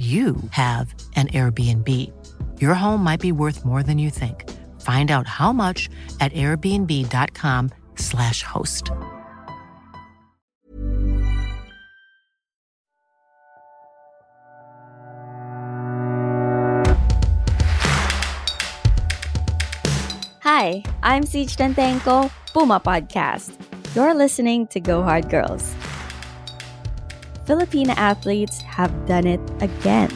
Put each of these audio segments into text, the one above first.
you have an Airbnb. Your home might be worth more than you think. Find out how much at airbnb.com/slash host. Hi, I'm Ceej Tantengco, Puma Podcast. You're listening to Go Hard Girls. Filipina athletes have done it again.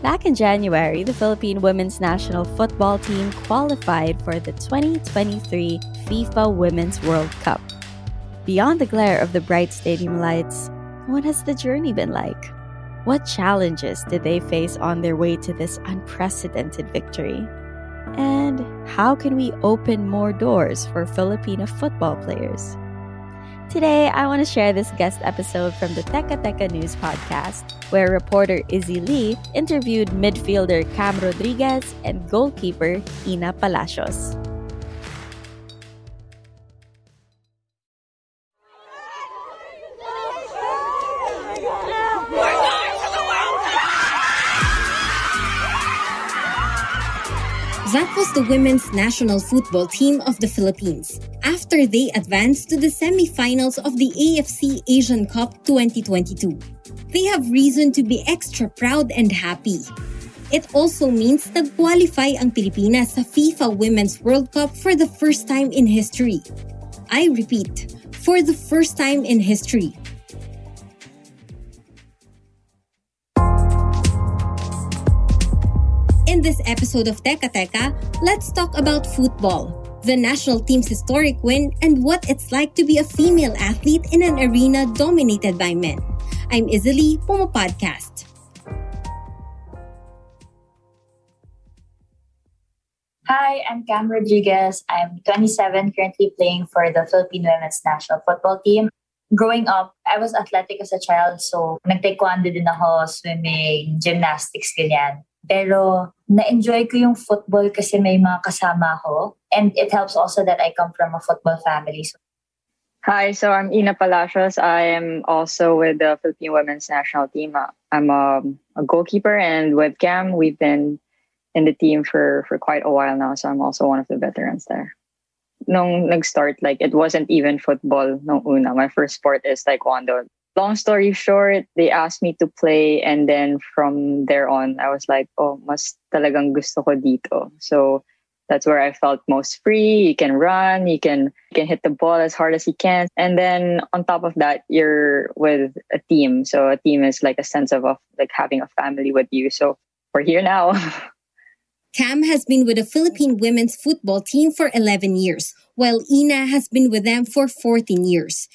Back in January, the Philippine women's national football team qualified for the 2023 FIFA Women's World Cup. Beyond the glare of the bright stadium lights, what has the journey been like? What challenges did they face on their way to this unprecedented victory? And how can we open more doors for Filipino football players? Today, I want to share this guest episode from the Teka Teka News podcast, where reporter Izzy Lee interviewed midfielder Cam Rodriguez and goalkeeper Inna Palacios. Women's national football team of the Philippines after they advanced to the semifinals of the AFC Asian Cup 2022. They have reason to be extra proud and happy. It also means nag-qualify ang Pilipinas sa FIFA Women's World Cup for the first time in history. I repeat, for the first time in history. In this episode of Teka Teka, let's talk about football, the national team's historic win, and what it's like to be a female athlete in an arena dominated by men. I'm Izzy Puma Podcast. Hi, I'm Cam Rodriguez. I'm 27, currently playing for the Philippine Women's National Football Team. Growing up, I was athletic as a child, so nag-taekwondo din ako, swimming, gymnastics, ganyan. Pero na-enjoy ko yung football kasi may mga kasama ko. And it helps also that I come from a football family. So Hi, so I'm Ina Palacios. I am also with the Philippine Women's National Team. I'm a, a goalkeeper, and with Cam, we've been in the team for, for quite a while now. So I'm also one of the veterans there. Nung nag-start, like, it wasn't even football nung una. My first sport is taekwondo. Long story short, they asked me to play, and then from there on, I was like, oh, mas talagang gusto ko dito. So that's where I felt most free. You can run, you can you can hit the ball as hard as you can. And then on top of that, you're with a team. So a team is like a sense of, of like having a family with you. So we're here now. Cam has been with the Philippine women's football team for 11 years, while Inna has been with them for 14 years.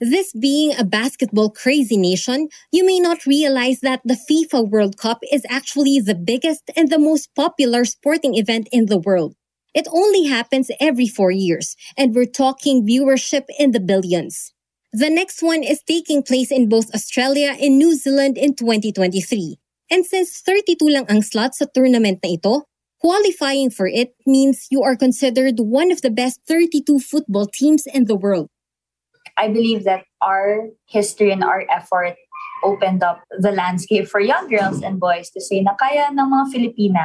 This being a basketball crazy nation, you may not realize that the FIFA World Cup is actually the biggest and the most popular sporting event in the world. It only happens every four years, and we're talking viewership in the billions. The next one is taking place in both Australia and New Zealand in 2023. And since 32 lang ang slots sa tournament na ito, qualifying for it means you are considered one of the best 32 football teams in the world. I believe that our history and our effort opened up the landscape for young girls and boys to say na kaya ng mga Filipina.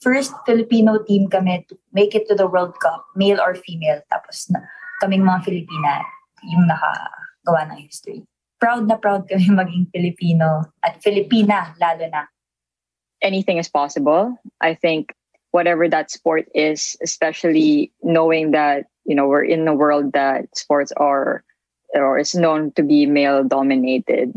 First Filipino team kami to make it to the World Cup, male or female. Tapos na, kaming mga Filipina yung nakagawa ng history. Proud na proud kami maging Filipino at Filipina lalo na. Anything is possible. I think whatever that sport is, especially knowing that, you know, we're in a world that sports are or is known to be male dominated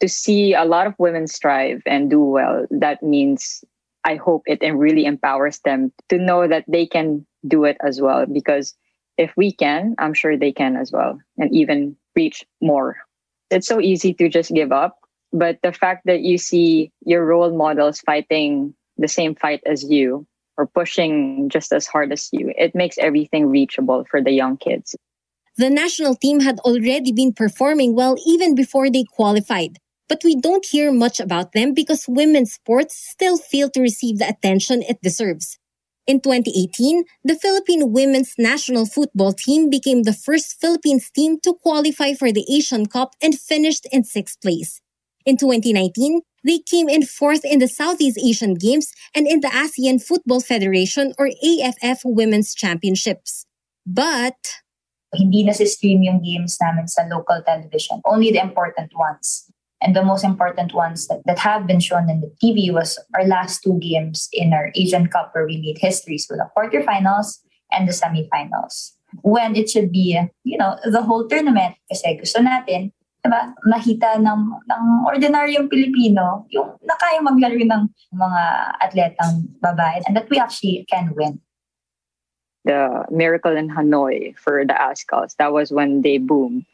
to see a lot of women strive and do well that means i hope it and really empowers them to know that they can do it as well because if we can i'm sure they can as well and even reach more it's so easy to just give up but the fact that you see your role models fighting the same fight as you or pushing just as hard as you, it makes everything reachable for the young kids. The national team had already been performing well even before they qualified. But we don't hear much about them because women's sports still fail to receive the attention it deserves. In 2018, the Philippine women's national football team became the first Philippines team to qualify for the Asian Cup and finished in sixth place. In 2019, they came in fourth in the Southeast Asian Games and in the ASEAN Football Federation or AFF Women's Championships. But hindi na stream yung games namin sa local television, only the important ones. And the most important ones that, that have been shown in the TV was our last two games in our Asian Cup where we made history. So the quarterfinals and the semifinals. When it should be, you know, the whole tournament kasi gusto natin, diba, makita ng, ng ordinaryong Pilipino yung nakaya maglaro ng mga atletang babae and that we actually can win. The miracle in Hanoi for the Azkals, that was when they boomed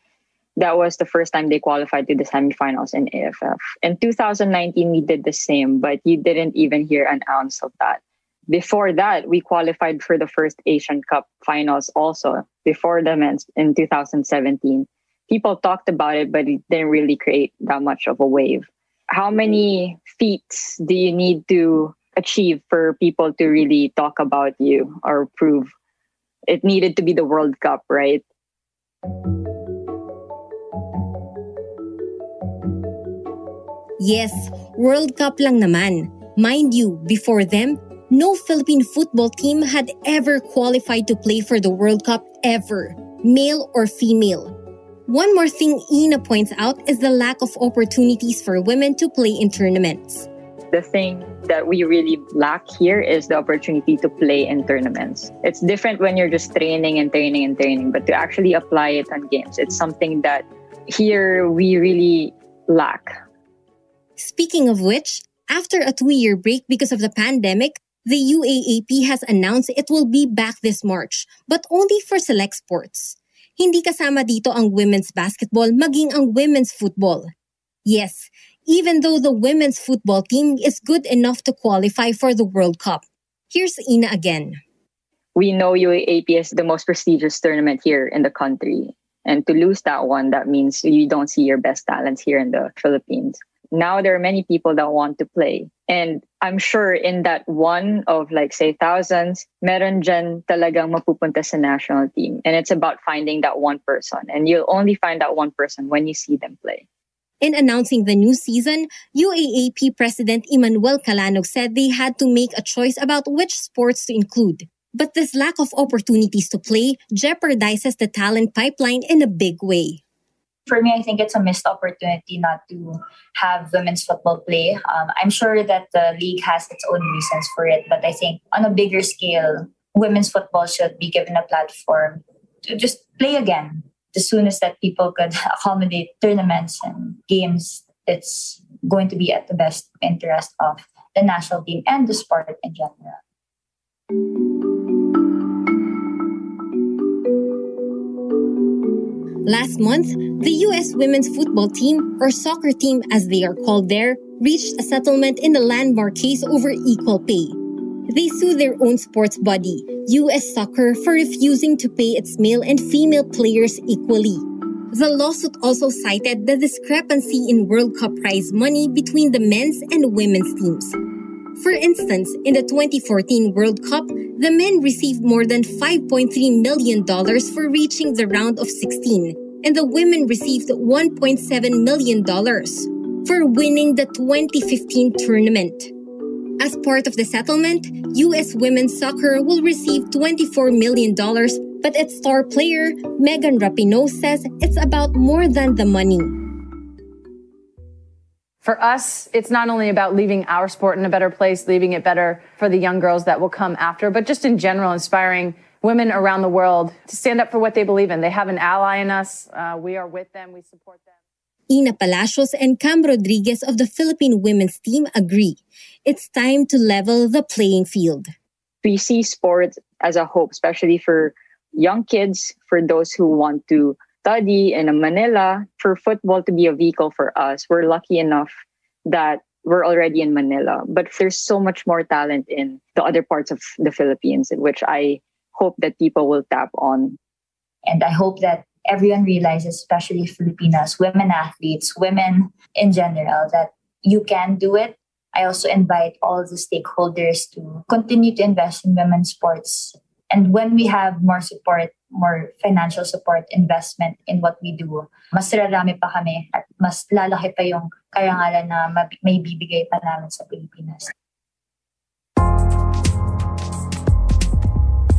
that was the first time they qualified to the semifinals in AFF. In 2019, we did the same, but you didn't even hear an ounce of that. Before that, we qualified for the first Asian Cup finals also before the men's in 2017. People talked about it, but it didn't really create that much of a wave. How many feats do you need to achieve for people to really talk about you or prove it needed to be the World Cup, right? Yes, World Cup lang naman. Mind you, before them, no Philippine football team had ever qualified to play for the World Cup ever, male or female. One more thing Inna points out is the lack of opportunities for women to play in tournaments. The thing that we really lack here is the opportunity to play in tournaments. It's different when you're just training and training and training, but to actually apply it on games, it's something that here we really lack. Speaking of which, after a two-year break because of the pandemic, the UAAP has announced it will be back this March, but only for select sports. Hindi kasama dito ang women's basketball maging ang women's football. Yes, even though the women's football team is good enough to qualify for the World Cup. Here's Inna again. We know UAAP is the most prestigious tournament here in the country. And to lose that one, that means you don't see your best talents here in the Philippines now there are many people that want to play. And I'm sure in that one of like say thousands, meron dyan talagang mapupunta sa national team. And it's about finding that one person. And you'll only find that one person when you see them play. In announcing the new season, UAAP President Emmanuel Calanog said they had to make a choice about which sports to include. But this lack of opportunities to play jeopardizes the talent pipeline in a big way for me, I think it's a missed opportunity not to have women's football play. Um, I'm sure that the league has its own reasons for it, but I think on a bigger scale, women's football should be given a platform to just play again. As soon as that people could accommodate tournaments and games, it's going to be at the best interest of the national team and the sport in general. Last month, the U.S. women's football team, or soccer team as they are called there, reached a settlement in the landmark case over equal pay. They sued their own sports body, U.S. Soccer, for refusing to pay its male and female players equally. The lawsuit also cited the discrepancy in World Cup prize money between the men's and women's teams. For instance, in the 2014 World Cup, the men received more than $5.3 million for reaching the round of 16, and the women received $1.7 million for winning the 2015 tournament. As part of the settlement, U.S. women's soccer will receive $24 million, but its star player, Megan Rapinoe, says it's about more than the money for us, it's not only about leaving our sport in a better place, leaving it better for the young girls that will come after, but just in general, inspiring women around the world to stand up for what they believe in. They have an ally in us. Uh, we are with them. We support them. Inna Palacios and Cam Rodriguez of the Philippine women's team agree. It's time to level the playing field. We see sports as a hope, especially for young kids, for those who want to study in Manila for football to be a vehicle for us. We're lucky enough that we're already in Manila, but there's so much more talent in the other parts of the Philippines, in which I hope that people will tap on. And I hope that everyone realizes, especially Filipinas, women athletes, women in general, that you can do it. I also invite all the stakeholders to continue to invest in women's sports. And when we have more support, more financial support, investment in what we do, mas rarami pa kami at mas lalaki pa yung karangalan na may bibigay pa namin sa Pilipinas.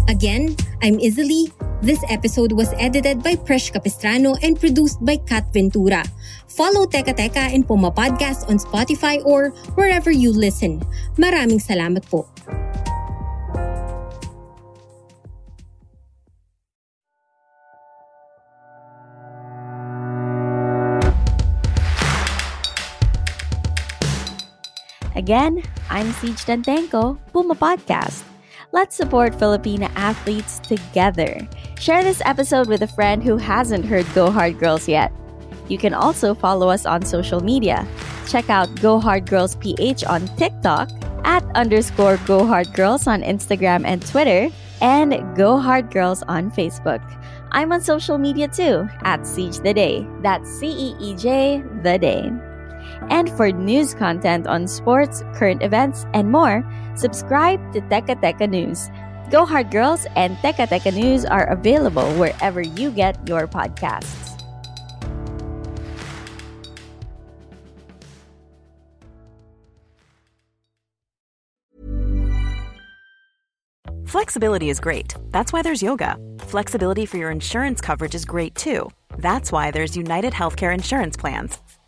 Again, I'm Izzy This episode was edited by Presh Capistrano and produced by Kat Ventura. Follow Teka Teka and Puma Podcast on Spotify or wherever you listen. Maraming salamat po. Again, I'm Ceej Tantengco, Puma Podcast. Let's support Filipina athletes together. Share this episode with a friend who hasn't heard Go Hard Girls yet. You can also follow us on social media. Check out Go Hard Girls PH on TikTok, at underscore Go Hard Girls on Instagram and Twitter, and Go Hard Girls on Facebook. I'm on social media too, at Ceej the Day. That's C E E J the Day. And for news content on sports, current events, and more, subscribe to Teka Teka News. Go Hard Girls and Teka Teka News are available wherever you get your podcasts. Flexibility is great. That's why there's yoga. Flexibility for your insurance coverage is great too. That's why there's United Healthcare Insurance Plans.